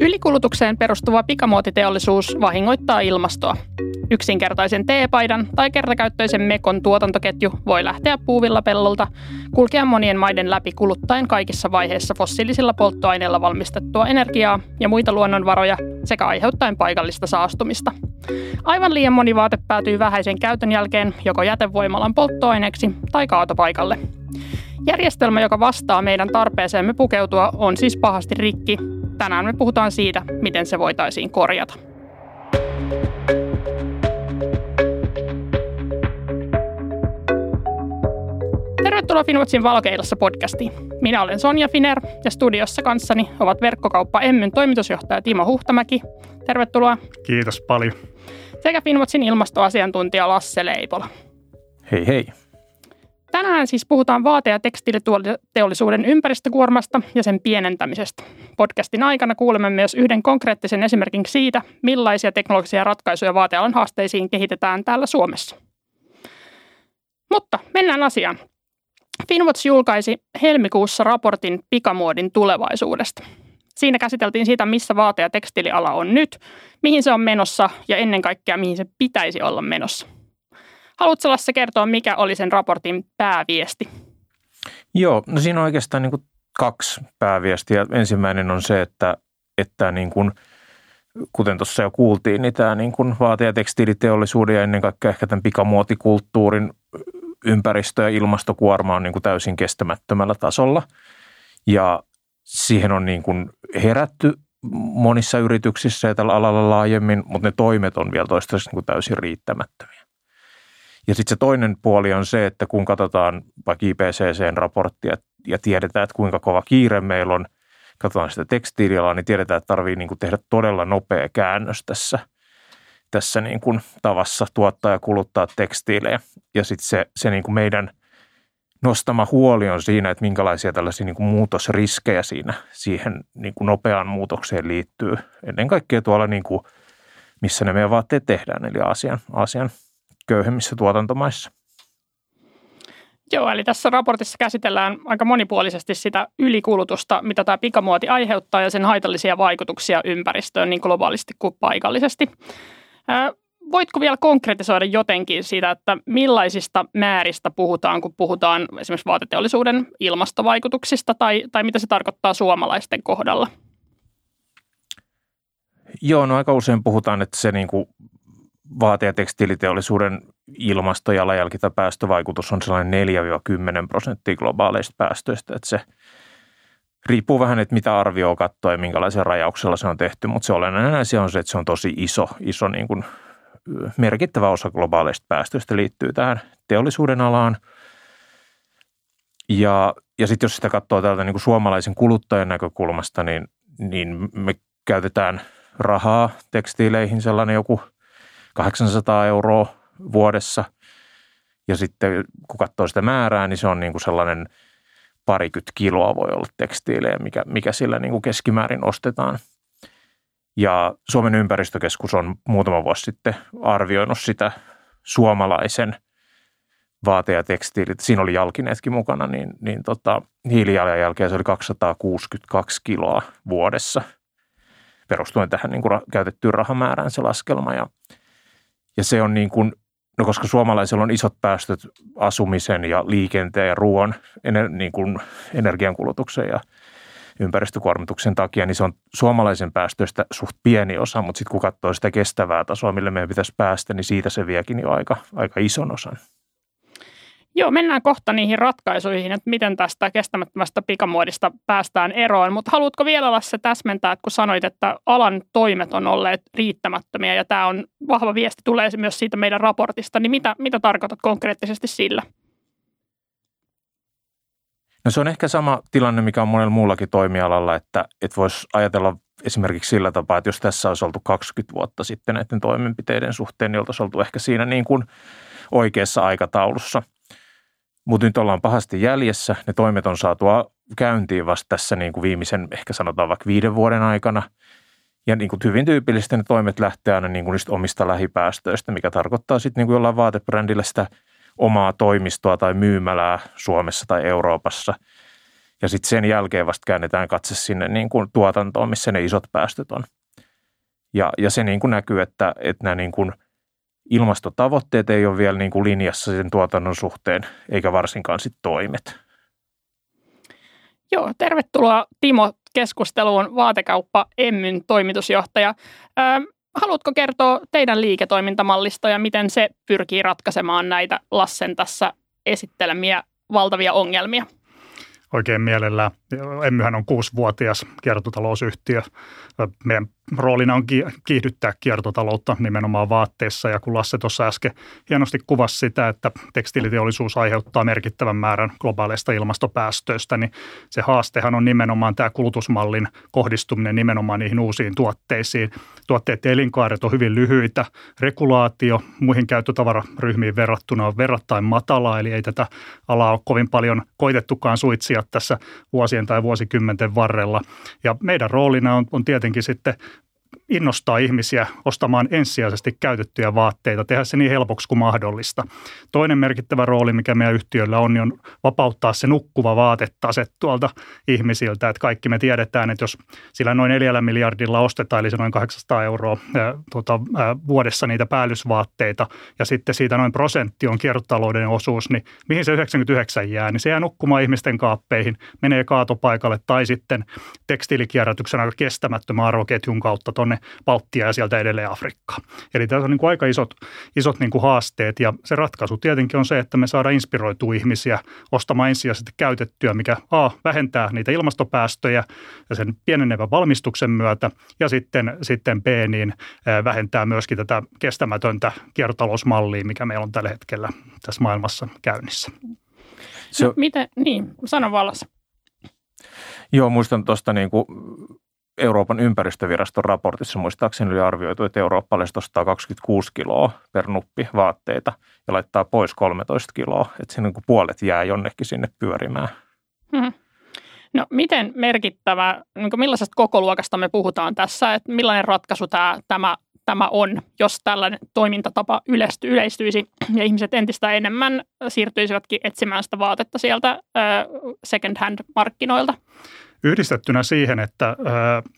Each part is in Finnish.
Ylikulutukseen perustuva pikamuotiteollisuus vahingoittaa ilmastoa. Yksinkertaisen teepaidan tai kertakäyttöisen mekon tuotantoketju voi lähteä puuvilla pellolta, kulkea monien maiden läpi kuluttaen kaikissa vaiheissa fossiilisilla polttoaineilla valmistettua energiaa ja muita luonnonvaroja sekä aiheuttaen paikallista saastumista. Aivan liian moni vaate päätyy vähäisen käytön jälkeen joko jätevoimalan polttoaineeksi tai kaatopaikalle. Järjestelmä, joka vastaa meidän tarpeeseemme pukeutua, on siis pahasti rikki. Tänään me puhutaan siitä, miten se voitaisiin korjata. Tervetuloa Finwatchin Valokeilassa podcastiin. Minä olen Sonja Finer ja studiossa kanssani ovat verkkokauppa Emmyn toimitusjohtaja Timo Huhtamäki. Tervetuloa. Kiitos paljon. Sekä Finwatchin ilmastoasiantuntija Lasse Leipola. Hei hei. Tänään siis puhutaan vaate- ja tekstiiliteollisuuden ympäristökuormasta ja sen pienentämisestä. Podcastin aikana kuulemme myös yhden konkreettisen esimerkin siitä, millaisia teknologisia ratkaisuja vaatealan haasteisiin kehitetään täällä Suomessa. Mutta mennään asiaan. Finwatch julkaisi helmikuussa raportin pikamuodin tulevaisuudesta. Siinä käsiteltiin siitä, missä vaate- ja tekstiiliala on nyt, mihin se on menossa ja ennen kaikkea mihin se pitäisi olla menossa. Haluatko Lasse kertoa, mikä oli sen raportin pääviesti? Joo, no siinä on oikeastaan niin kuin kaksi pääviestiä. Ensimmäinen on se, että, että niin kuin, kuten tuossa jo kuultiin, niin tämä niin kuin vaate- ja tekstiiliteollisuuden ja ennen kaikkea ehkä tämän pikamuotikulttuurin ympäristö- ja ilmastokuorma on niin kuin täysin kestämättömällä tasolla. Ja siihen on niin kuin herätty monissa yrityksissä ja tällä alalla laajemmin, mutta ne toimet on vielä toistaiseksi niin kuin täysin riittämättömiä. Ja sitten se toinen puoli on se, että kun katsotaan vaikka IPCCn raporttia ja tiedetään, että kuinka kova kiire meillä on, katsotaan sitä tekstiilialaa, niin tiedetään, että tarvii niin kuin tehdä todella nopea käännös tässä, tässä niin kuin tavassa tuottaa ja kuluttaa tekstiilejä. Ja sitten se, se niin kuin meidän nostama huoli on siinä, että minkälaisia tällaisia niin kuin muutosriskejä siinä siihen niin kuin nopeaan muutokseen liittyy. Ennen kaikkea tuolla, niin kuin, missä ne meidän vaatteet tehdään, eli Aasian, Aasian köyhemmissä tuotantomaissa. Joo, eli tässä raportissa käsitellään aika monipuolisesti sitä ylikulutusta, mitä tämä pikamuoti aiheuttaa ja sen haitallisia vaikutuksia ympäristöön niin globaalisti kuin paikallisesti. Voitko vielä konkretisoida jotenkin siitä, että millaisista määristä puhutaan, kun puhutaan esimerkiksi vaateteollisuuden ilmastovaikutuksista tai, tai mitä se tarkoittaa suomalaisten kohdalla? Joo, no aika usein puhutaan, että se niin kuin vaate- ja tekstiiliteollisuuden ilmastojalanjälki tai päästövaikutus on sellainen 4-10 prosenttia globaaleista päästöistä, että se riippuu vähän, että mitä arvioa katsoa ja minkälaisella rajauksella se on tehty, mutta se olennainen asia on se, että se on tosi iso, iso niin kuin merkittävä osa globaaleista päästöistä liittyy tähän teollisuuden alaan. Ja, ja sitten jos sitä katsoo täältä niin kuin suomalaisen kuluttajan näkökulmasta, niin, niin me käytetään rahaa tekstiileihin sellainen joku 800 euroa vuodessa. Ja sitten kun katsoo sitä määrää, niin se on niin kuin sellainen parikymmentä kiloa voi olla tekstiilejä, mikä, mikä sillä niin kuin keskimäärin ostetaan. Ja Suomen ympäristökeskus on muutama vuosi sitten arvioinut sitä suomalaisen vaate- ja tekstiilit. Siinä oli jalkineetkin mukana, niin, niin tota, hiilijalanjälkeä se oli 262 kiloa vuodessa perustuen tähän niin kuin käytettyyn rahamäärään se laskelma. Ja ja se on niin kuin, no koska suomalaisilla on isot päästöt asumisen ja liikenteen ja ruoan niin kuin energiankulutuksen ja ympäristökuormituksen takia, niin se on suomalaisen päästöistä suht pieni osa, mutta sitten kun katsoo sitä kestävää tasoa, millä meidän pitäisi päästä, niin siitä se viekin jo aika, aika ison osan. Joo, mennään kohta niihin ratkaisuihin, että miten tästä kestämättömästä pikamuodista päästään eroon. Mutta haluatko vielä Lasse täsmentää, että kun sanoit, että alan toimet on olleet riittämättömiä ja tämä on vahva viesti, tulee myös siitä meidän raportista, niin mitä, mitä tarkoitat konkreettisesti sillä? No se on ehkä sama tilanne, mikä on monella muullakin toimialalla, että, että voisi ajatella esimerkiksi sillä tapaa, että jos tässä olisi oltu 20 vuotta sitten näiden toimenpiteiden suhteen, niin oltaisiin oltu ehkä siinä niin kuin oikeassa aikataulussa – mutta nyt ollaan pahasti jäljessä. Ne toimet on saatu käyntiin vasta tässä niin kuin viimeisen, ehkä sanotaan vaikka viiden vuoden aikana. Ja niin kuin hyvin tyypillisesti ne toimet lähtee aina niin kuin niistä omista lähipäästöistä, mikä tarkoittaa sitten niin kuin jollain vaatebrändillä sitä omaa toimistoa tai myymälää Suomessa tai Euroopassa. Ja sitten sen jälkeen vasta käännetään katse sinne niin kuin tuotantoon, missä ne isot päästöt on. Ja, ja se niin kuin näkyy, että, että nämä niin kuin ilmastotavoitteet ei ole vielä niin kuin linjassa sen tuotannon suhteen, eikä varsinkaan sitten toimet. Joo, tervetuloa Timo keskusteluun vaatekauppa Emmyn toimitusjohtaja. Ähm, haluatko kertoa teidän liiketoimintamallista ja miten se pyrkii ratkaisemaan näitä Lassen tässä esittelemiä valtavia ongelmia? Oikein mielellään. Emmyhän on kuusivuotias kiertotalousyhtiö. Meidän roolina on kiihdyttää kiertotaloutta nimenomaan vaatteissa ja kun Lasse tuossa äsken hienosti kuvasi sitä, että tekstiiliteollisuus aiheuttaa merkittävän määrän globaaleista ilmastopäästöistä, niin se haastehan on nimenomaan tämä kulutusmallin kohdistuminen nimenomaan niihin uusiin tuotteisiin. Tuotteiden elinkaaret on hyvin lyhyitä, regulaatio muihin käyttötavararyhmiin verrattuna on verrattain matala, eli ei tätä alaa ole kovin paljon koitettukaan suitsia tässä vuosien tai vuosikymmenten varrella. Ja meidän roolina on, on tietenkin sitten innostaa ihmisiä ostamaan ensisijaisesti käytettyjä vaatteita, tehdä se niin helpoksi kuin mahdollista. Toinen merkittävä rooli, mikä meidän yhtiöllä on, niin on vapauttaa se nukkuva vaatetase tuolta ihmisiltä. Että kaikki me tiedetään, että jos sillä noin neljällä miljardilla ostetaan, eli se noin 800 euroa ää, tuota, ää, vuodessa niitä päällysvaatteita, ja sitten siitä noin prosentti on kiertotalouden osuus, niin mihin se 99 jää? Niin se jää nukkumaan ihmisten kaappeihin, menee kaatopaikalle tai sitten tekstiilikierrätyksen aika kestämättömän arvoketjun kautta tuonne Baltia ja sieltä edelleen Afrikkaan. Eli tässä on niin kuin aika isot, isot niin kuin haasteet ja se ratkaisu tietenkin on se, että me saadaan inspiroitua ihmisiä ostamaan ensisijaisesti käytettyä, mikä A vähentää niitä ilmastopäästöjä ja sen pienenevän valmistuksen myötä ja sitten, sitten B niin vähentää myöskin tätä kestämätöntä kiertotalousmallia, mikä meillä on tällä hetkellä tässä maailmassa käynnissä. Se, no, miten, niin, sano vallassa. Joo, muistan tuosta niin kuin Euroopan ympäristöviraston raportissa muistaakseni oli arvioitu, että eurooppalaiset ostaa 26 kiloa per nuppi vaatteita ja laittaa pois 13 kiloa, että siinä niin puolet jää jonnekin sinne pyörimään. Hmm. No miten merkittävä, niin millaisesta kokoluokasta me puhutaan tässä, että millainen ratkaisu tämä, tämä, tämä on, jos tällainen toimintatapa yleisty, yleistyisi ja ihmiset entistä enemmän siirtyisivätkin etsimään sitä vaatetta sieltä second hand markkinoilta? Yhdistettynä siihen, että,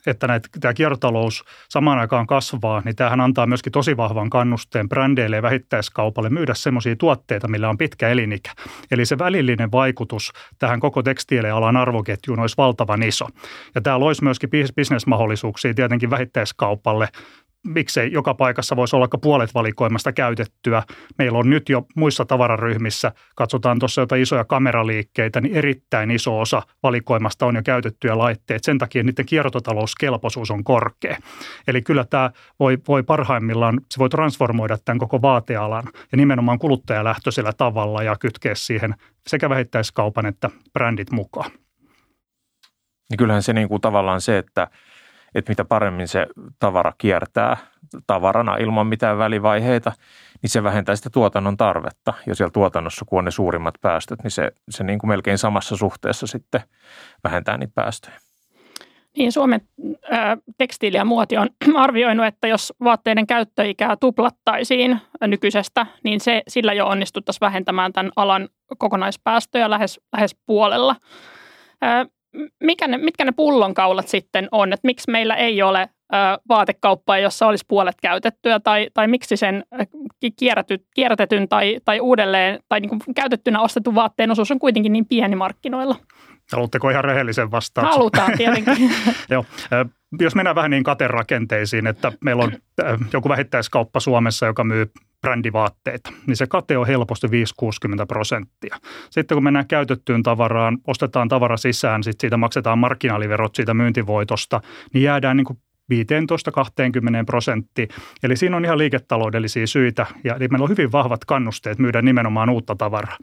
että näitä, tämä kiertotalous samaan aikaan kasvaa, niin tämähän antaa myöskin tosi vahvan kannusteen brändeille ja vähittäiskaupalle myydä sellaisia tuotteita, millä on pitkä elinikä. Eli se välillinen vaikutus tähän koko tekstiilialan arvoketjuun olisi valtavan iso. Ja tämä loisi myöskin bisnesmahdollisuuksia tietenkin vähittäiskaupalle miksei joka paikassa voisi olla puolet valikoimasta käytettyä. Meillä on nyt jo muissa tavararyhmissä, katsotaan tuossa jotain isoja kameraliikkeitä, niin erittäin iso osa valikoimasta on jo käytettyjä laitteet. Sen takia niiden kiertotalouskelpoisuus on korkea. Eli kyllä tämä voi, voi parhaimmillaan, se voi transformoida tämän koko vaatealan ja nimenomaan kuluttajalähtöisellä tavalla ja kytkeä siihen sekä vähittäiskaupan että brändit mukaan. Niin kyllähän se niin kuin tavallaan se, että – että mitä paremmin se tavara kiertää tavarana ilman mitään välivaiheita, niin se vähentää sitä tuotannon tarvetta. Ja siellä tuotannossa, kun on ne suurimmat päästöt, niin se, se niin kuin melkein samassa suhteessa sitten vähentää niitä päästöjä. Niin, Suomen ää, tekstiili ja muoti on arvioinut, että jos vaatteiden käyttöikää tuplattaisiin nykyisestä, niin se, sillä jo onnistuttaisiin vähentämään tämän alan kokonaispäästöjä lähes, lähes puolella. Ää, mikä ne, mitkä ne pullonkaulat sitten on, että miksi meillä ei ole vaatekauppaa, jossa olisi puolet käytettyä, tai, tai miksi sen kierräty, kierrätetyn tai, tai uudelleen tai niin kuin käytettynä ostetun vaatteen osuus on kuitenkin niin pieni markkinoilla? Haluatteko ihan rehellisen vastauksen? Halutaan tietenkin. Joo. Jos mennään vähän niin katerakenteisiin, että meillä on joku vähittäiskauppa Suomessa, joka myy brändivaatteita, niin se kate on helposti 5-60 prosenttia. Sitten kun mennään käytettyyn tavaraan, ostetaan tavara sisään, sitten siitä maksetaan markkinaaliverot siitä myyntivoitosta, niin jäädään niin kuin 15-20 prosenttia. Eli siinä on ihan liiketaloudellisia syitä ja eli meillä on hyvin vahvat kannusteet myydä nimenomaan uutta tavaraa.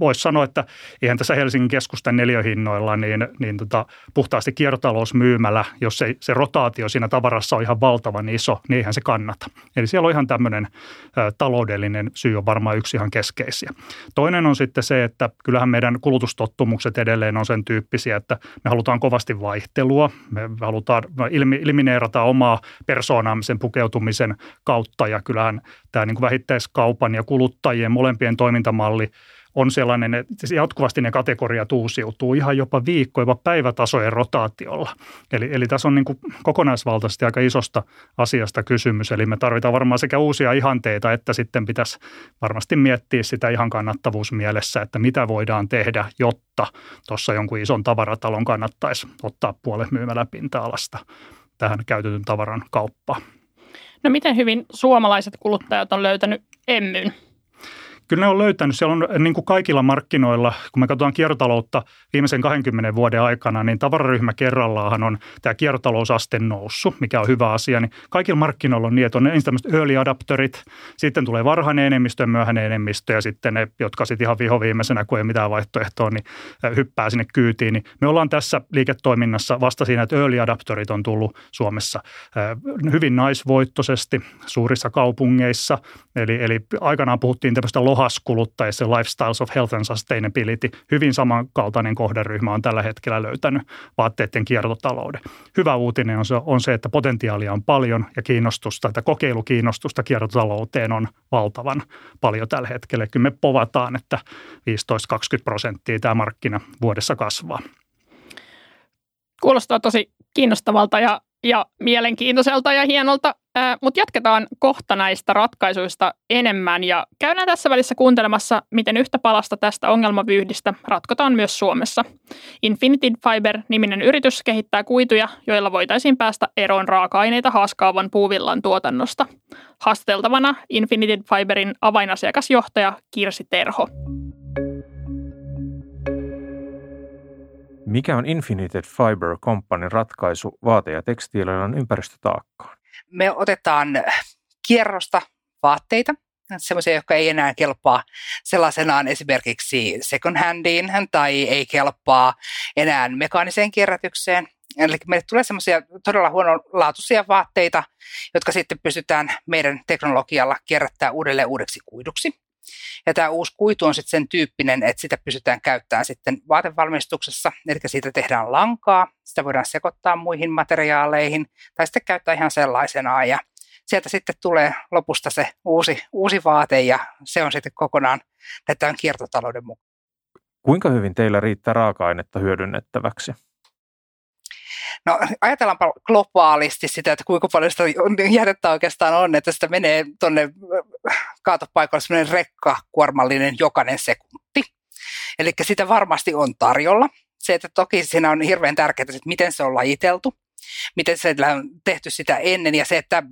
Voisi sanoa, että eihän tässä Helsingin keskustan neljöhinnoilla niin, niin tota, puhtaasti kiertotalousmyymällä, jos se, se rotaatio siinä tavarassa on ihan valtavan iso, niin eihän se kannata. Eli siellä on ihan tämmöinen ä, taloudellinen syy on varmaan yksi ihan keskeisiä. Toinen on sitten se, että kyllähän meidän kulutustottumukset edelleen on sen tyyppisiä, että me halutaan kovasti vaihtelua, me halutaan ilmineerata omaa persoonaamme pukeutumisen kautta. Ja kyllähän tämä niin kuin vähittäiskaupan ja kuluttajien molempien toimintamalli on sellainen, että jatkuvasti ne kategoriat uusiutuu ihan jopa viikko, jopa päivätasojen rotaatiolla. Eli, eli tässä on niin kuin kokonaisvaltaisesti aika isosta asiasta kysymys, eli me tarvitaan varmaan sekä uusia ihanteita, että sitten pitäisi varmasti miettiä sitä ihan kannattavuusmielessä, että mitä voidaan tehdä, jotta tuossa jonkun ison tavaratalon kannattaisi ottaa puolet myymäläpinta-alasta tähän käytetyn tavaran kauppaan. No miten hyvin suomalaiset kuluttajat on löytänyt emmyn? Kyllä ne on löytänyt. Siellä on niin kuin kaikilla markkinoilla, kun me katsotaan kiertotaloutta viimeisen 20 vuoden aikana, niin tavararyhmä kerrallaan on tämä kiertotalousaste noussut, mikä on hyvä asia. Niin kaikilla markkinoilla on niin, että on ensin tämmöiset early adapterit, sitten tulee varhainen enemmistö myöhäinen enemmistö ja sitten ne, jotka sitten ihan vihoviimeisenä, kun ei mitään vaihtoehtoa, niin hyppää sinne kyytiin. Niin me ollaan tässä liiketoiminnassa vasta siinä, että early adapterit on tullut Suomessa hyvin naisvoittoisesti suurissa kaupungeissa. Eli, eli aikanaan puhuttiin tämmöistä lohaskuluttajissa, Lifestyles of Health and Sustainability, hyvin samankaltainen kohderyhmä on tällä hetkellä löytänyt vaatteiden kiertotalouden. Hyvä uutinen on se, on se, että potentiaalia on paljon ja kiinnostusta, että kokeilukiinnostusta kiertotalouteen on valtavan paljon tällä hetkellä. Kyllä me povataan, että 15-20 prosenttia tämä markkina vuodessa kasvaa. Kuulostaa tosi kiinnostavalta ja ja mielenkiintoiselta ja hienolta, mutta jatketaan kohta näistä ratkaisuista enemmän ja käydään tässä välissä kuuntelemassa, miten yhtä palasta tästä ongelmavyyhdistä ratkotaan myös Suomessa. Infinity Fiber-niminen yritys kehittää kuituja, joilla voitaisiin päästä eroon raaka-aineita haaskaavan puuvillan tuotannosta. Haastateltavana Infinity Fiberin avainasiakasjohtaja Kirsi Terho. Mikä on Infinited Fiber Companyn ratkaisu vaate- ja tekstiilialan ympäristötaakkaan? Me otetaan kierrosta vaatteita, sellaisia, jotka ei enää kelpaa sellaisenaan esimerkiksi second handiin tai ei kelpaa enää mekaaniseen kierrätykseen. Eli meille tulee semmoisia todella huonolaatuisia vaatteita, jotka sitten pystytään meidän teknologialla kierrättämään uudelleen uudeksi kuiduksi. Ja tämä uusi kuitu on sitten sen tyyppinen, että sitä pystytään käyttämään sitten vaatevalmistuksessa, eli siitä tehdään lankaa, sitä voidaan sekoittaa muihin materiaaleihin tai sitten käyttää ihan sellaisenaan ja sieltä sitten tulee lopusta se uusi, uusi vaate ja se on sitten kokonaan tätä kiertotalouden mukaan. Kuinka hyvin teillä riittää raaka-ainetta hyödynnettäväksi? No ajatellaanpa globaalisti sitä, että kuinka paljon sitä jätettä oikeastaan on, että sitä menee tuonne kaatopaikalle semmoinen rekkakuormallinen jokainen sekunti. Eli sitä varmasti on tarjolla. Se, että toki siinä on hirveän tärkeää, että miten se on lajiteltu miten se on tehty sitä ennen ja se, että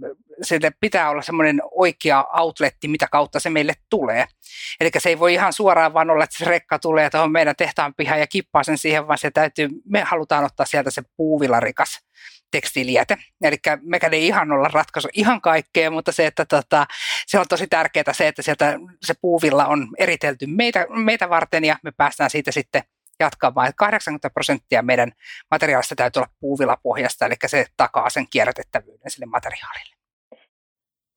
sille pitää olla semmoinen oikea outletti, mitä kautta se meille tulee. Eli se ei voi ihan suoraan vaan olla, että se rekka tulee tuohon meidän tehtaan pihaan ja kippaa sen siihen, vaan se täytyy, me halutaan ottaa sieltä se puuvillarikas tekstiilijäte. Eli mekään ei ihan olla ratkaisu ihan kaikkea, mutta se, että tota, se on tosi tärkeää se, että sieltä se puuvilla on eritelty meitä, meitä varten ja me päästään siitä sitten jatkamaan. 80 prosenttia meidän materiaalista täytyy olla puuvilapohjasta, eli se takaa sen kierrätettävyyden sille materiaalille.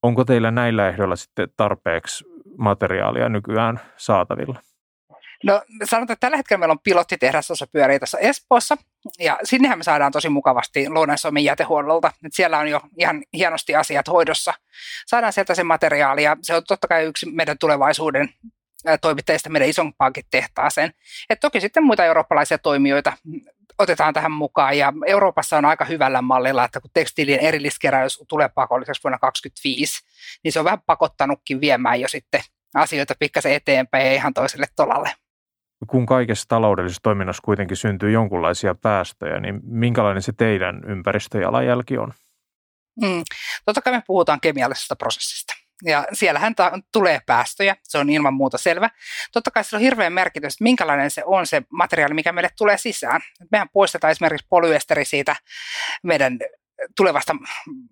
Onko teillä näillä ehdoilla sitten tarpeeksi materiaalia nykyään saatavilla? No sanotaan, että tällä hetkellä meillä on pilottitehdas, jossa pyörii tuossa Espoossa, ja sinnehän me saadaan tosi mukavasti Lounais-Suomen jätehuollolta. Et siellä on jo ihan hienosti asiat hoidossa. Saadaan sieltä se materiaali, ja se on totta kai yksi meidän tulevaisuuden toimittajista meidän isompaankin tehtaaseen. Et toki sitten muita eurooppalaisia toimijoita otetaan tähän mukaan ja Euroopassa on aika hyvällä mallilla, että kun tekstiilien erilliskeräys tulee pakolliseksi vuonna 2025, niin se on vähän pakottanutkin viemään jo sitten asioita pikkasen eteenpäin ja ihan toiselle tolalle. Kun kaikessa taloudellisessa toiminnassa kuitenkin syntyy jonkunlaisia päästöjä, niin minkälainen se teidän ympäristöjalanjälki on? Mm. Totta kai me puhutaan kemiallisesta prosessista. Ja siellähän ta- tulee päästöjä, se on ilman muuta selvä. Totta kai se on hirveän merkitys, että minkälainen se on se materiaali, mikä meille tulee sisään. Mehän poistetaan esimerkiksi polyesteri siitä meidän tulevasta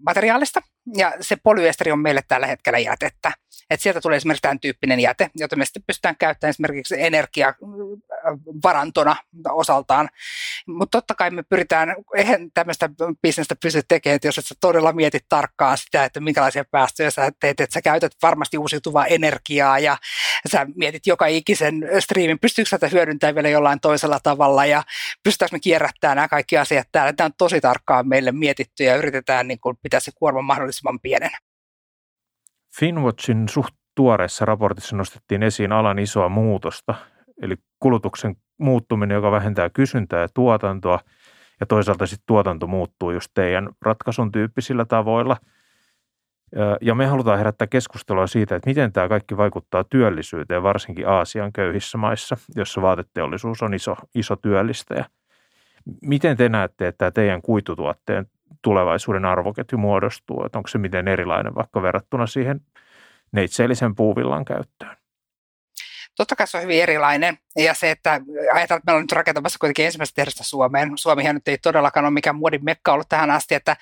materiaalista, ja se polyesteri on meille tällä hetkellä jätettä. Et sieltä tulee esimerkiksi tämän tyyppinen jäte, jota me sitten pystytään käyttämään esimerkiksi energiavarantona osaltaan. Mutta totta kai me pyritään, eihän tämmöistä bisnestä pysty tekemään, että jos et sä todella mietit tarkkaan sitä, että minkälaisia päästöjä sä teet, että sä käytät varmasti uusiutuvaa energiaa ja sä mietit joka ikisen striimin, pystyykö sitä hyödyntämään vielä jollain toisella tavalla ja pystytäänkö me kierrättämään nämä kaikki asiat täällä. Tämä on tosi tarkkaan meille mietitty ja yritetään niin kuin pitää se kuorma mahdollisimman pienenä. Finwatchin suht tuoreessa raportissa nostettiin esiin alan isoa muutosta, eli kulutuksen muuttuminen, joka vähentää kysyntää ja tuotantoa, ja toisaalta sitten tuotanto muuttuu just teidän ratkaisun tyyppisillä tavoilla. Ja me halutaan herättää keskustelua siitä, että miten tämä kaikki vaikuttaa työllisyyteen, varsinkin Aasian köyhissä maissa, jossa vaateteollisuus on iso, iso työllistäjä. Miten te näette, että tämä teidän kuitutuotteen tulevaisuuden arvoketju muodostuu? Että onko se miten erilainen vaikka verrattuna siihen neitseellisen puuvillan käyttöön? Totta kai se on hyvin erilainen. Ja se, että ajatellaan, että meillä on nyt rakentamassa kuitenkin ensimmäistä tehdasta Suomeen. Suomihan nyt ei todellakaan ole mikään muodin mekka ollut tähän asti, että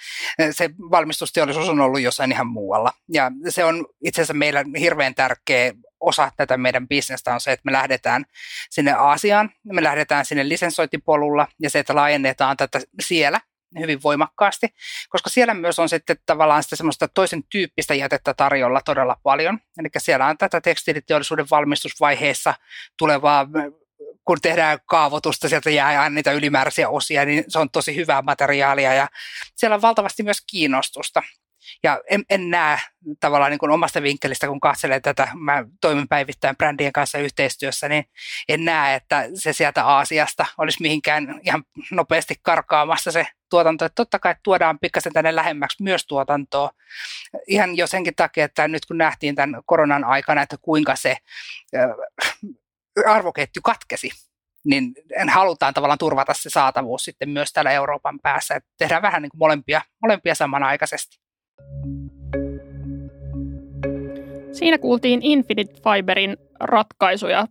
se valmistusteollisuus on ollut jossain ihan muualla. Ja se on itse asiassa meillä hirveän tärkeä osa tätä meidän bisnestä on se, että me lähdetään sinne Aasiaan, me lähdetään sinne lisensointipolulla ja se, että laajennetaan tätä siellä hyvin voimakkaasti, koska siellä myös on sitten tavallaan sitä semmoista toisen tyyppistä jätettä tarjolla todella paljon. Eli siellä on tätä tekstiiliteollisuuden valmistusvaiheessa tulevaa kun tehdään kaavoitusta, sieltä jää aina niitä ylimääräisiä osia, niin se on tosi hyvää materiaalia ja siellä on valtavasti myös kiinnostusta. Ja en, en näe tavallaan niin kuin omasta vinkkelistä, kun katselen tätä, mä toimin päivittäin brändien kanssa yhteistyössä, niin en näe, että se sieltä Aasiasta olisi mihinkään ihan nopeasti karkaamassa se tuotanto. Että totta kai tuodaan pikkasen tänne lähemmäksi myös tuotantoa. Ihan jo senkin takia, että nyt kun nähtiin tämän koronan aikana, että kuinka se arvoketju katkesi, niin halutaan tavallaan turvata se saatavuus sitten myös täällä Euroopan päässä. Että tehdään vähän niin kuin molempia, molempia samanaikaisesti. Siinä kuultiin Infinite Fiberin ratkaisuja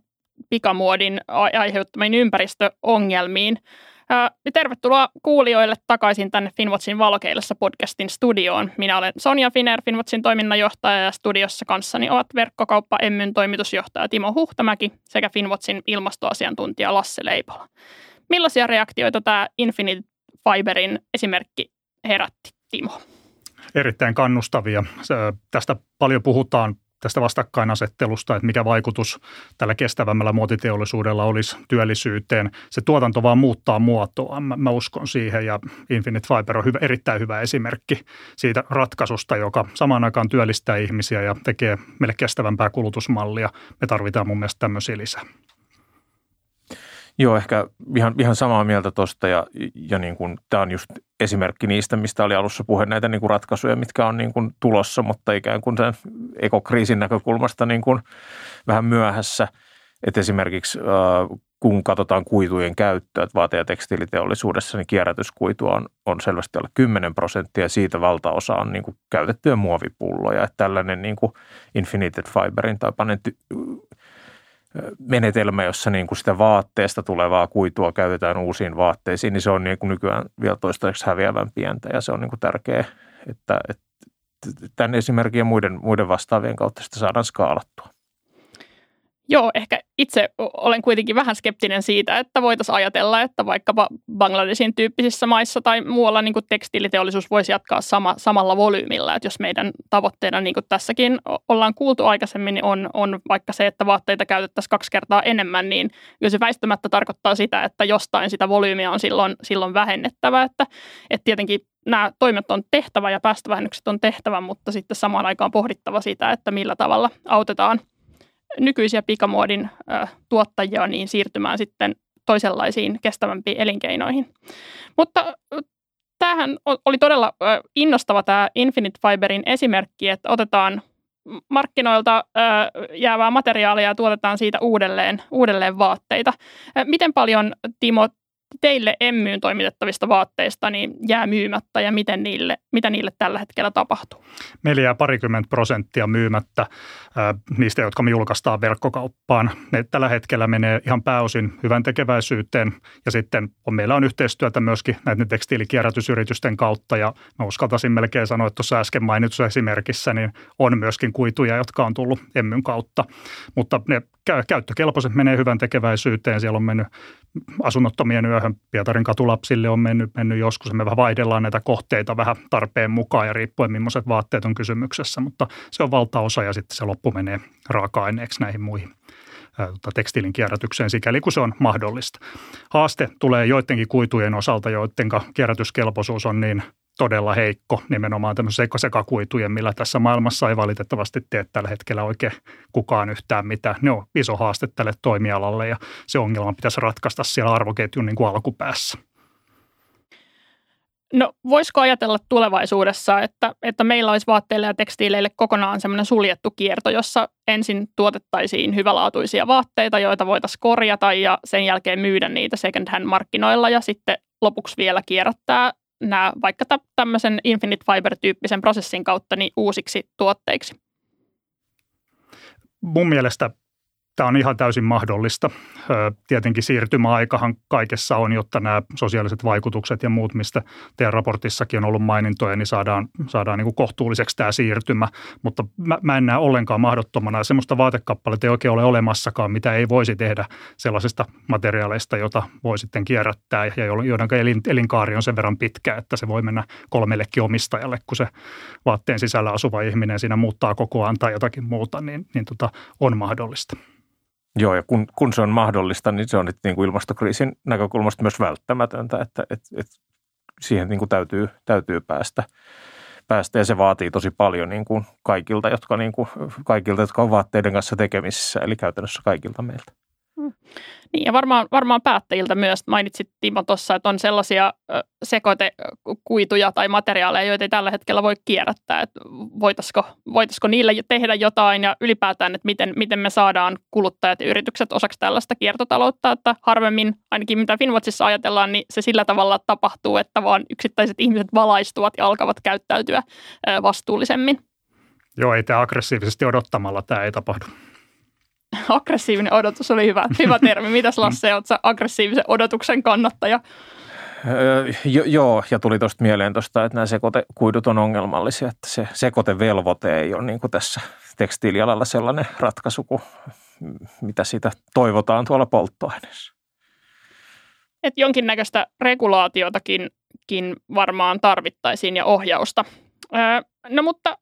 pikamuodin aiheuttamiin ympäristöongelmiin. Tervetuloa kuulijoille takaisin tänne Finwatchin valokeilassa podcastin studioon. Minä olen Sonja Finer, Finwatchin toiminnanjohtaja ja studiossa kanssani ovat verkkokauppa Emmyn toimitusjohtaja Timo Huhtamäki sekä Finwatchin ilmastoasiantuntija Lasse Leipola. Millaisia reaktioita tämä Infinite Fiberin esimerkki herätti, Timo? Erittäin kannustavia. Tästä paljon puhutaan tästä vastakkainasettelusta, että mikä vaikutus tällä kestävämmällä muotiteollisuudella olisi työllisyyteen. Se tuotanto vaan muuttaa muotoa, mä, mä uskon siihen ja Infinite Fiber on hyvä, erittäin hyvä esimerkki siitä ratkaisusta, joka samaan aikaan työllistää ihmisiä ja tekee meille kestävämpää kulutusmallia. Me tarvitaan mun mielestä tämmöisiä lisää. Joo, ehkä ihan, ihan samaa mieltä tuosta ja, ja niin kuin, tämä on just esimerkki niistä, mistä oli alussa puhe näitä niin kuin ratkaisuja, mitkä on niin kuin tulossa, mutta ikään kuin sen ekokriisin näkökulmasta niin kuin vähän myöhässä. Että esimerkiksi äh, kun katsotaan kuitujen käyttöä, että vaate- ja tekstiiliteollisuudessa, niin kierrätyskuitua on, on selvästi alle 10 prosenttia ja siitä valtaosa on niin kuin käytettyjä muovipulloja. Että tällainen niin kuin Infinited Fiberin tai menetelmä, jossa niin kuin sitä vaatteesta tulevaa kuitua käytetään uusiin vaatteisiin, niin se on niin kuin nykyään vielä toistaiseksi häviävän pientä ja se on niin kuin tärkeä, että, että tämän esimerkin ja muiden, muiden vastaavien kautta sitä saadaan skaalattua. Joo, ehkä itse olen kuitenkin vähän skeptinen siitä, että voitaisiin ajatella, että vaikkapa Bangladesin tyyppisissä maissa tai muualla niin tekstiiliteollisuus voisi jatkaa sama, samalla volyymilla. Että jos meidän tavoitteena, niin kuin tässäkin ollaan kuultu aikaisemmin, niin on, on vaikka se, että vaatteita käytettäisiin kaksi kertaa enemmän, niin kyllä se väistämättä tarkoittaa sitä, että jostain sitä volyymiä on silloin, silloin vähennettävä. Että, että tietenkin nämä toimet on tehtävä ja päästövähennykset on tehtävä, mutta sitten samaan aikaan pohdittava sitä, että millä tavalla autetaan – nykyisiä pikamuodin tuottajia niin siirtymään sitten toisenlaisiin kestävämpiin elinkeinoihin. Mutta tämähän oli todella innostava tämä Infinite Fiberin esimerkki, että otetaan markkinoilta jäävää materiaalia ja tuotetaan siitä uudelleen, uudelleen vaatteita. Miten paljon, Timo, teille emmyyn toimitettavista vaatteista niin jää myymättä ja miten niille, mitä niille tällä hetkellä tapahtuu? Meillä jää parikymmentä prosenttia myymättä äh, niistä, jotka me julkaistaan verkkokauppaan. Ne tällä hetkellä menee ihan pääosin hyvän tekeväisyyteen ja sitten on, meillä on yhteistyötä myöskin näiden tekstiilikierrätysyritysten kautta ja mä uskaltaisin melkein sanoa, että tuossa äsken mainitussa esimerkissä niin on myöskin kuituja, jotka on tullut emmyn kautta, mutta ne käyttökelpoiset menee hyvän tekeväisyyteen. Siellä on mennyt asunnottomien yöhön Pietarin katulapsille on mennyt, mennyt joskus. Me vähän vaihdellaan näitä kohteita vähän tarpeen mukaan ja riippuen millaiset vaatteet on kysymyksessä, mutta se on valtaosa ja sitten se loppu menee raaka-aineeksi näihin muihin tota, tekstiilin kierrätykseen sikäli kun se on mahdollista. Haaste tulee joidenkin kuitujen osalta, joiden kierrätyskelpoisuus on niin todella heikko nimenomaan tämmöisen sekakuitujen, millä tässä maailmassa ei valitettavasti tee tällä hetkellä oikein kukaan yhtään mitään. Ne on iso haaste tälle toimialalle ja se ongelma pitäisi ratkaista siellä arvoketjun niin kuin alkupäässä. No voisiko ajatella tulevaisuudessa, että, että meillä olisi vaatteille ja tekstiileille kokonaan semmoinen suljettu kierto, jossa ensin tuotettaisiin hyvälaatuisia vaatteita, joita voitaisiin korjata ja sen jälkeen myydä niitä second hand markkinoilla ja sitten lopuksi vielä kierrättää nämä vaikka tämmöisen Infinite Fiber-tyyppisen prosessin kautta niin uusiksi tuotteiksi? Mun mielestä Tämä on ihan täysin mahdollista. Tietenkin siirtymäaikahan kaikessa on, jotta nämä sosiaaliset vaikutukset ja muut, mistä teidän raportissakin on ollut mainintoja, niin saadaan, saadaan niin kuin kohtuulliseksi tämä siirtymä. Mutta mä, mä en näe ollenkaan mahdottomana. Semmoista vaatekappaletta ei oikein ole olemassakaan, mitä ei voisi tehdä sellaisista materiaaleista, jota voi sitten kierrättää ja joiden elinkaari on sen verran pitkä, että se voi mennä kolmellekin omistajalle, kun se vaatteen sisällä asuva ihminen siinä muuttaa kokoaan tai jotakin muuta, niin, niin tota, on mahdollista. Joo, ja kun, kun se on mahdollista, niin se on nyt niin kuin ilmastokriisin näkökulmasta myös välttämätöntä, että, että, että siihen niin kuin täytyy, täytyy päästä, päästä. Ja se vaatii tosi paljon niin kuin kaikilta, jotka, niin kuin, kaikilta, jotka ovat vaatteiden kanssa tekemisissä, eli käytännössä kaikilta meiltä. Mm. Niin ja varmaan, varmaan päättäjiltä myös. Mainitsit Timo tuossa, että on sellaisia sekoitekuituja tai materiaaleja, joita ei tällä hetkellä voi kierrättää. Että voitaisiko, voitaisiko niille tehdä jotain ja ylipäätään, että miten, miten me saadaan kuluttajat ja yritykset osaksi tällaista kiertotaloutta, että harvemmin, ainakin mitä Finwatchissa ajatellaan, niin se sillä tavalla tapahtuu, että vaan yksittäiset ihmiset valaistuvat ja alkavat käyttäytyä vastuullisemmin. Joo, ei tämä aggressiivisesti odottamalla tämä ei tapahdu. Aggressiivinen odotus oli hyvä, hyvä termi. Mitäs Lasse, oletko aggressiivisen odotuksen kannattaja? Öö, jo, joo, ja tuli tuosta mieleen tuosta, että nämä sekotekuidut on ongelmallisia, että se sekotevelvoite ei ole niin kuin tässä tekstiilialalla sellainen ratkaisu kuin mitä siitä toivotaan tuolla polttoaineessa. Et jonkinnäköistä regulaatiotakin varmaan tarvittaisiin ja ohjausta. Öö, no mutta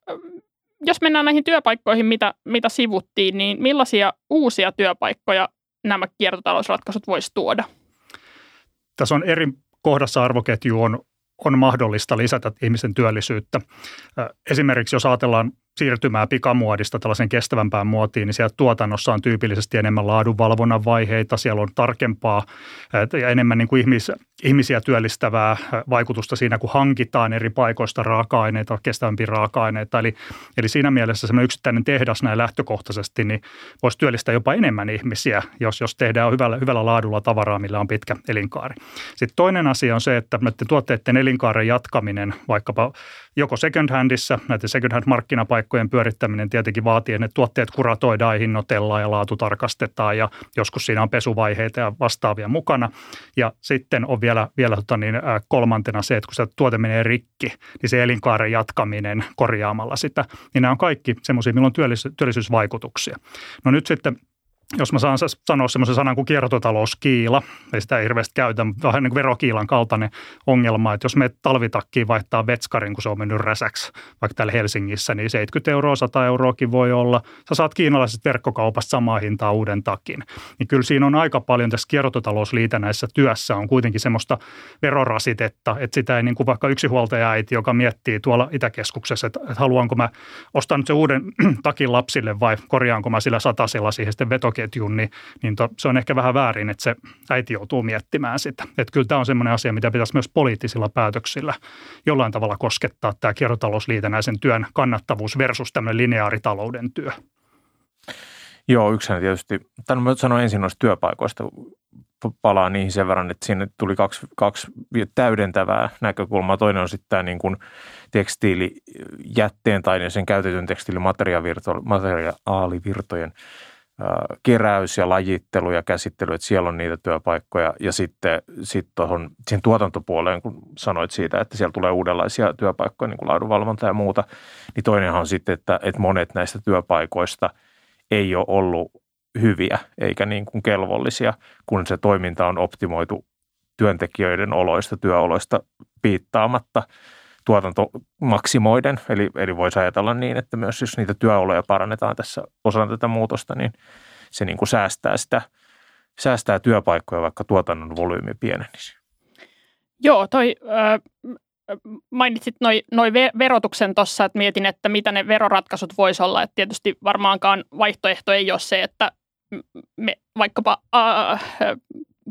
jos mennään näihin työpaikkoihin, mitä, mitä sivuttiin, niin millaisia uusia työpaikkoja nämä kiertotalousratkaisut voisi tuoda? Tässä on eri kohdassa arvoketju on, on mahdollista lisätä ihmisen työllisyyttä. Esimerkiksi jos ajatellaan siirtymää pikamuodista tällaisen kestävämpään muotiin, niin siellä tuotannossa on tyypillisesti enemmän laadunvalvonnan vaiheita, siellä on tarkempaa ja enemmän niin kuin ihmis, ihmisiä työllistävää vaikutusta siinä, kun hankitaan eri paikoista raaka-aineita, kestävämpiä raaka-aineita. Eli, eli siinä mielessä semmoinen yksittäinen tehdas näin lähtökohtaisesti, niin voisi työllistää jopa enemmän ihmisiä, jos, jos tehdään hyvällä, hyvällä laadulla tavaraa, millä on pitkä elinkaari. Sitten toinen asia on se, että tuotteiden elinkaaren jatkaminen vaikkapa joko second handissa, näiden second hand markkinapaikkojen pyörittäminen tietenkin vaatii, että tuotteet kuratoidaan, hinnoitellaan ja laatu tarkastetaan ja joskus siinä on pesuvaiheita ja vastaavia mukana. Ja sitten on vielä, vielä tota niin, kolmantena se, että kun se tuote menee rikki, niin se elinkaaren jatkaminen korjaamalla sitä, niin nämä on kaikki semmoisia, millä on työllisyysvaikutuksia. No nyt sitten jos mä saan sanoa semmoisen sanan kuin kiertotalouskiila, ei sitä hirveästi käytä, mutta vähän niin kuin verokiilan kaltainen ongelma, että jos me talvitakkiin vaihtaa vetskarin, kun se on mennyt räsäksi, vaikka täällä Helsingissä, niin 70 euroa, 100 euroakin voi olla. Sä saat kiinalaisesta verkkokaupasta samaa hintaa uuden takin. Niin kyllä siinä on aika paljon tässä kiertotalousliitännäisessä työssä on kuitenkin semmoista verorasitetta, että sitä ei niin kuin vaikka huoltaja äiti, joka miettii tuolla Itäkeskuksessa, että, että haluanko mä ostaa nyt se uuden takin lapsille vai korjaanko mä sillä satasella siihen sitten veto ruokaketjun, niin, niin to, se on ehkä vähän väärin, että se äiti joutuu miettimään sitä. Että kyllä tämä on sellainen asia, mitä pitäisi myös poliittisilla päätöksillä jollain tavalla koskettaa tämä kiertotalousliitännäisen työn kannattavuus versus tämmöinen lineaaritalouden työ. Joo, yksinä tietysti. Tämän mä sanoin ensin noista työpaikoista, palaan niihin sen verran, että sinne tuli kaksi, kaksi täydentävää näkökulmaa. Toinen on sitten tämä niin kuin tekstiilijätteen tai sen käytetyn tekstiilimateriaalivirtojen keräys ja lajittelu ja käsittely, että siellä on niitä työpaikkoja. Ja sitten sit tuohon siihen tuotantopuoleen, kun sanoit siitä, että siellä tulee uudenlaisia työpaikkoja, niin kuin laadunvalvonta ja muuta, niin toinenhan on sitten, että, että monet näistä työpaikoista ei ole ollut hyviä eikä niin kuin kelvollisia, kun se toiminta on optimoitu työntekijöiden oloista, työoloista piittaamatta – tuotanto maksimoiden. Eli, eli voisi ajatella niin, että myös jos niitä työoloja parannetaan tässä osana tätä muutosta, niin se niin kuin säästää sitä, säästää työpaikkoja, vaikka tuotannon volyymi pienenisi. Joo, toi äh, mainitsit noin noi verotuksen tuossa, että mietin, että mitä ne veroratkaisut voisi olla. Että tietysti varmaankaan vaihtoehto ei ole se, että me vaikkapa äh,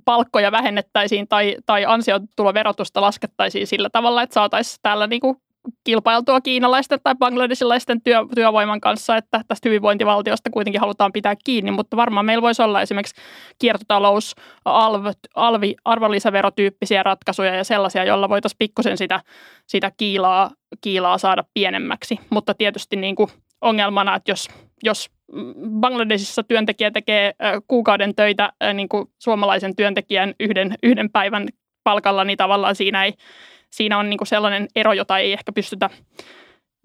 palkkoja vähennettäisiin tai, tai ansiotuloverotusta laskettaisiin sillä tavalla, että saataisiin täällä niinku kilpailtua kiinalaisten tai bangladesilaisten työ, työvoiman kanssa, että tästä hyvinvointivaltiosta kuitenkin halutaan pitää kiinni, mutta varmaan meillä voisi olla esimerkiksi kiertotalous, alv, alvi, arvonlisäverotyyppisiä ratkaisuja ja sellaisia, joilla voitaisiin pikkusen sitä, sitä kiilaa, kiilaa saada pienemmäksi, mutta tietysti niin kuin ongelmana, että jos, jos Bangladesissa työntekijä tekee kuukauden töitä niin kuin suomalaisen työntekijän yhden, yhden päivän palkalla, niin tavallaan siinä, ei, siinä on niin kuin sellainen ero, jota ei ehkä pystytä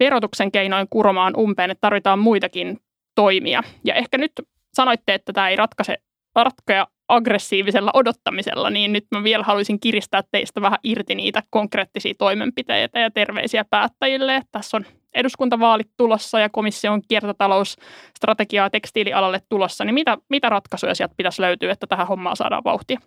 verotuksen keinoin kuromaan umpeen, että tarvitaan muitakin toimia. Ja ehkä nyt sanoitte, että tämä ei ratkaise, ratkea aggressiivisella odottamisella, niin nyt mä vielä haluaisin kiristää teistä vähän irti niitä konkreettisia toimenpiteitä ja terveisiä päättäjille. Että tässä on eduskuntavaalit tulossa ja komission kiertotalousstrategiaa tekstiilialalle tulossa, niin mitä, mitä ratkaisuja sieltä pitäisi löytyä, että tähän hommaan saadaan vauhtia?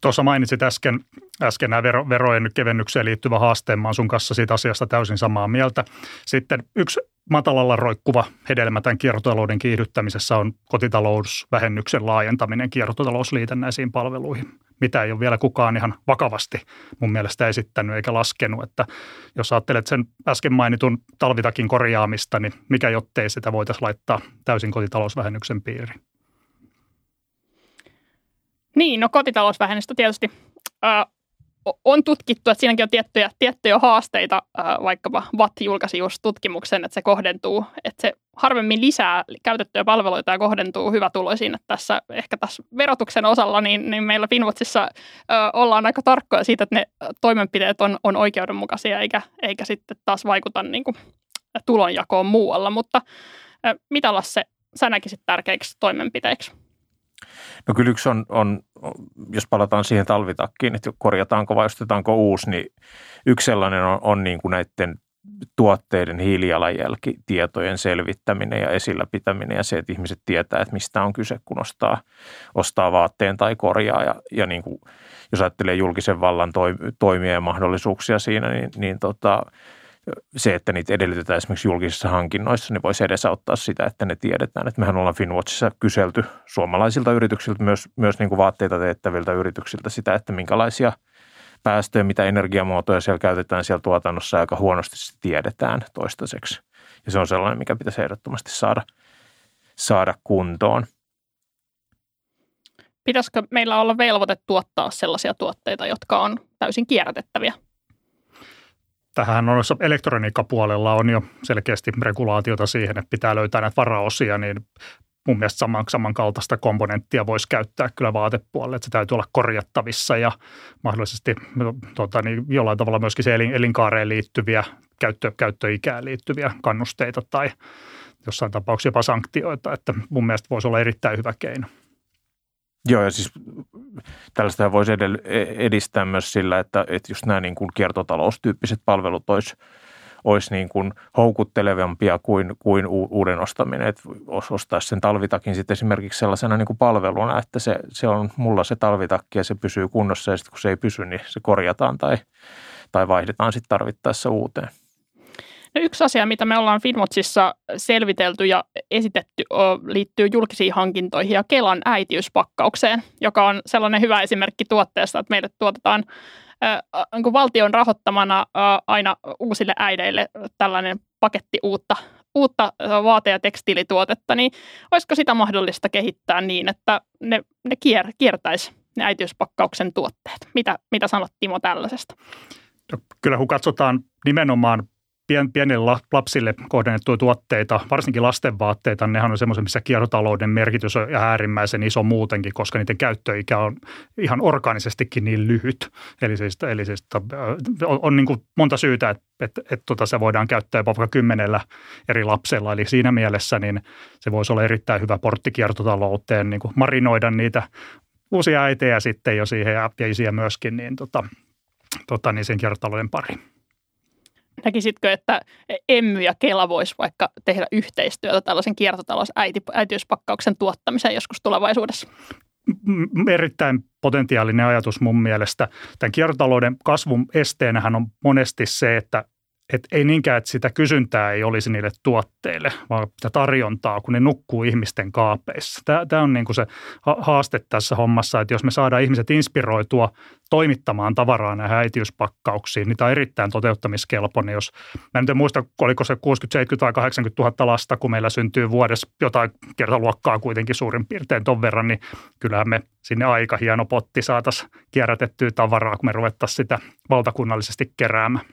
Tuossa mainitsit äsken, äsken nämä vero, verojen kevennykseen liittyvä haasteen. Mä sun kanssa siitä asiasta täysin samaa mieltä. Sitten yksi matalalla roikkuva hedelmä tämän kiertotalouden kiihdyttämisessä on kotitalousvähennyksen laajentaminen kiertotalousliitännäisiin palveluihin, mitä ei ole vielä kukaan ihan vakavasti mun mielestä esittänyt eikä laskenut. Että jos ajattelet sen äsken mainitun talvitakin korjaamista, niin mikä jottei sitä voitaisiin laittaa täysin kotitalousvähennyksen piiriin? Niin, no kotitalousvähennystä tietysti äh, on tutkittu, että siinäkin on tiettyjä, tiettyjä haasteita, vaikkapa VAT julkaisi just tutkimuksen, että se kohdentuu, että se harvemmin lisää käytettyjä palveluita ja kohdentuu hyvätuloisiin. Että tässä ehkä tässä verotuksen osalla, niin, niin meillä Finwatchissa äh, ollaan aika tarkkoja siitä, että ne toimenpiteet on, on oikeudenmukaisia, eikä, eikä sitten taas vaikuta niin kuin, tulonjakoon muualla. Mutta mitä Lasse, sä näkisit tärkeiksi toimenpiteiksi? No kyllä yksi on, on, jos palataan siihen talvitakkiin, että korjataanko vai ostetaanko uusi, niin yksi sellainen on, on niin kuin näiden tuotteiden hiilijalanjälkitietojen selvittäminen ja esillä pitäminen ja se, että ihmiset tietää, että mistä on kyse, kun ostaa, ostaa vaatteen tai korjaa. Ja, ja niin kuin, jos ajattelee julkisen vallan toimia ja mahdollisuuksia siinä, niin, niin tota, se, että niitä edellytetään esimerkiksi julkisissa hankinnoissa, niin voisi edesauttaa sitä, että ne tiedetään. Että mehän ollaan Finwatchissa kyselty suomalaisilta yrityksiltä, myös, myös niin kuin vaatteita teettäviltä yrityksiltä sitä, että minkälaisia päästöjä, mitä energiamuotoja siellä käytetään siellä tuotannossa aika huonosti se tiedetään toistaiseksi. Ja se on sellainen, mikä pitäisi ehdottomasti saada, saada kuntoon. Pitäisikö meillä olla velvoite tuottaa sellaisia tuotteita, jotka on täysin kierrätettäviä? Tähän on elektroniikkapuolella on jo selkeästi regulaatiota siihen, että pitää löytää näitä varaosia, niin mun mielestä saman, samankaltaista komponenttia voisi käyttää kyllä vaatepuolelle, että se täytyy olla korjattavissa ja mahdollisesti tota, niin jollain tavalla myöskin se elin, elinkaareen liittyviä, käyttö, käyttöikään liittyviä kannusteita tai jossain tapauksessa jopa sanktioita, että mun mielestä voisi olla erittäin hyvä keino. Joo, ja siis tällaista voisi edistää myös sillä, että, että just nämä niin kuin kiertotaloustyyppiset palvelut olisi, olisi niin kuin houkuttelevampia kuin, kuin uuden ostaminen. Että ostaisi sen talvitakin sitten esimerkiksi sellaisena niin kuin palveluna, että se, se on mulla se talvitakki ja se pysyy kunnossa ja sitten kun se ei pysy, niin se korjataan tai, tai vaihdetaan sitten tarvittaessa uuteen. No yksi asia, mitä me ollaan Finwatchissa selvitelty ja esitetty, liittyy julkisiin hankintoihin ja Kelan äitiyspakkaukseen, joka on sellainen hyvä esimerkki tuotteesta, että meille tuotetaan niin valtion rahoittamana aina uusille äideille tällainen paketti uutta, uutta vaate- ja tekstiilituotetta, niin olisiko sitä mahdollista kehittää niin, että ne, ne kier, kiertäisi ne äitiyspakkauksen tuotteet? Mitä, mitä sanot Timo tällaisesta? No, kyllä kun katsotaan nimenomaan pien, pienille lapsille kohdennettuja tuotteita, varsinkin lastenvaatteita, nehän on semmoisia, missä kiertotalouden merkitys on äärimmäisen iso muutenkin, koska niiden käyttöikä on ihan orgaanisestikin niin lyhyt. Eli siis, eli siis on, on niin kuin monta syytä, että, että, että tota, se voidaan käyttää jopa vaikka kymmenellä eri lapsella. Eli siinä mielessä niin se voisi olla erittäin hyvä portti kiertotalouteen, niin kuin marinoida niitä uusia äitejä sitten jo siihen ja isiä myöskin, niin, tota, tota, niin sen kiertotalouden pariin näkisitkö, että Emmy ja Kela voisi vaikka tehdä yhteistyötä tällaisen kiertotalous äitiyspakkauksen tuottamiseen joskus tulevaisuudessa? erittäin potentiaalinen ajatus mun mielestä. Tämän kiertotalouden kasvun esteenähän on monesti se, että et ei niinkään, että sitä kysyntää ei olisi niille tuotteille, vaan sitä tarjontaa, kun ne nukkuu ihmisten kaapeissa. Tämä, on niin kuin se haaste tässä hommassa, että jos me saadaan ihmiset inspiroitua toimittamaan tavaraa näihin äitiyspakkauksiin, niin tämä on erittäin toteuttamiskelpoinen. Jos, mä en muista, oliko se 60, 70 tai 80 000 lasta, kun meillä syntyy vuodessa jotain kertaluokkaa kuitenkin suurin piirtein ton verran, niin kyllähän me sinne aika hieno potti saataisiin kierrätettyä tavaraa, kun me ruvettaisiin sitä valtakunnallisesti keräämään.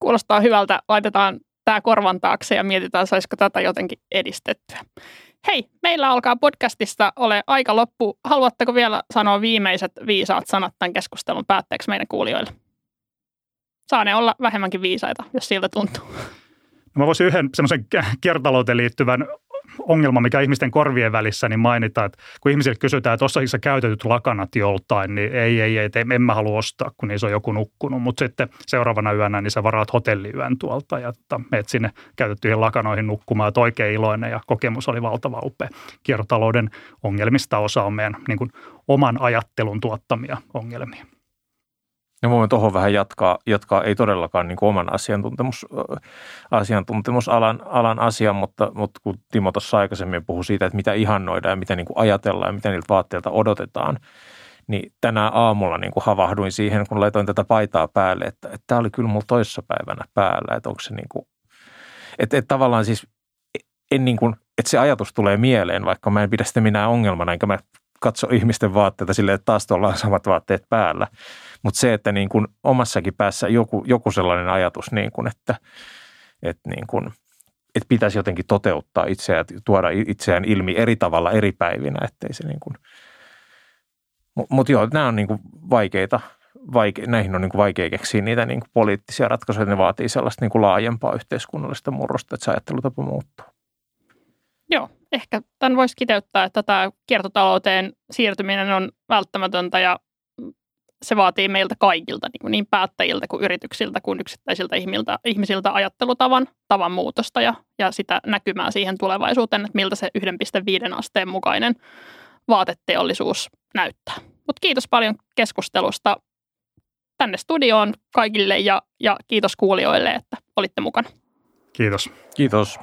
Kuulostaa hyvältä. Laitetaan tämä korvan taakse ja mietitään, saisiko tätä jotenkin edistettyä. Hei, meillä alkaa podcastista ole aika loppu. Haluatteko vielä sanoa viimeiset viisaat sanat tämän keskustelun päätteeksi meidän kuulijoille? Saa ne olla vähemmänkin viisaita, jos siltä tuntuu. Mä voisin yhden semmoisen kiertotalouteen liittyvän ongelma, mikä ihmisten korvien välissä, niin mainitaan, että kun ihmisiltä kysytään, että sä käytetyt lakanat joltain, niin ei, ei, ei, ei en mä halua ostaa, kun niissä on joku nukkunut. Mutta sitten seuraavana yönä, niin sä varaat hotelliyön tuolta ja tota, meet sinne käytettyihin lakanoihin nukkumaan. Että oikein iloinen ja kokemus oli valtava upea. Kiertotalouden ongelmista osa on meidän niin kuin, oman ajattelun tuottamia ongelmia. Ja voimme tuohon vähän jatkaa, jatkaa ei todellakaan niin kuin oman asiantuntemus, asiantuntemusalan alan asia, mutta, mutta kun Timo tuossa aikaisemmin puhui siitä, että mitä ihannoidaan ja mitä niin kuin ajatellaan ja mitä niiltä vaatteilta odotetaan, niin tänä aamulla niin kuin havahduin siihen, kun laitoin tätä paitaa päälle, että, että tämä oli kyllä mulla toissapäivänä päällä, että onko se niin kuin, että, että tavallaan siis en niin kuin, että se ajatus tulee mieleen, vaikka mä en pidä sitä minä ongelmana, enkä mä katso ihmisten vaatteita silleen, että taas tuolla on samat vaatteet päällä. Mutta se, että niin kuin omassakin päässä joku, joku sellainen ajatus, niin kuin, että, että, niin kuin, että pitäisi jotenkin toteuttaa itseään, tuoda itseään ilmi eri tavalla eri päivinä, ettei se niin kuin, mutta mut joo, nämä on niin kuin vaikeita, vaike, näihin on niin kuin vaikea keksiä niitä niin poliittisia ratkaisuja, ne vaatii sellaista niin kuin laajempaa yhteiskunnallista murrosta, että se ajattelutapa muuttuu. Joo, ehkä tämän voisi kiteyttää, että tämä kiertotalouteen siirtyminen on välttämätöntä ja se vaatii meiltä kaikilta, niin, kuin niin päättäjiltä kuin yrityksiltä kuin yksittäisiltä ihmisiltä, ihmisiltä ajattelutavan tavan muutosta ja, ja sitä näkymää siihen tulevaisuuteen, että miltä se 1,5 asteen mukainen vaateteollisuus näyttää. Mutta kiitos paljon keskustelusta tänne studioon kaikille ja, ja kiitos kuulijoille, että olitte mukana. Kiitos. Kiitos.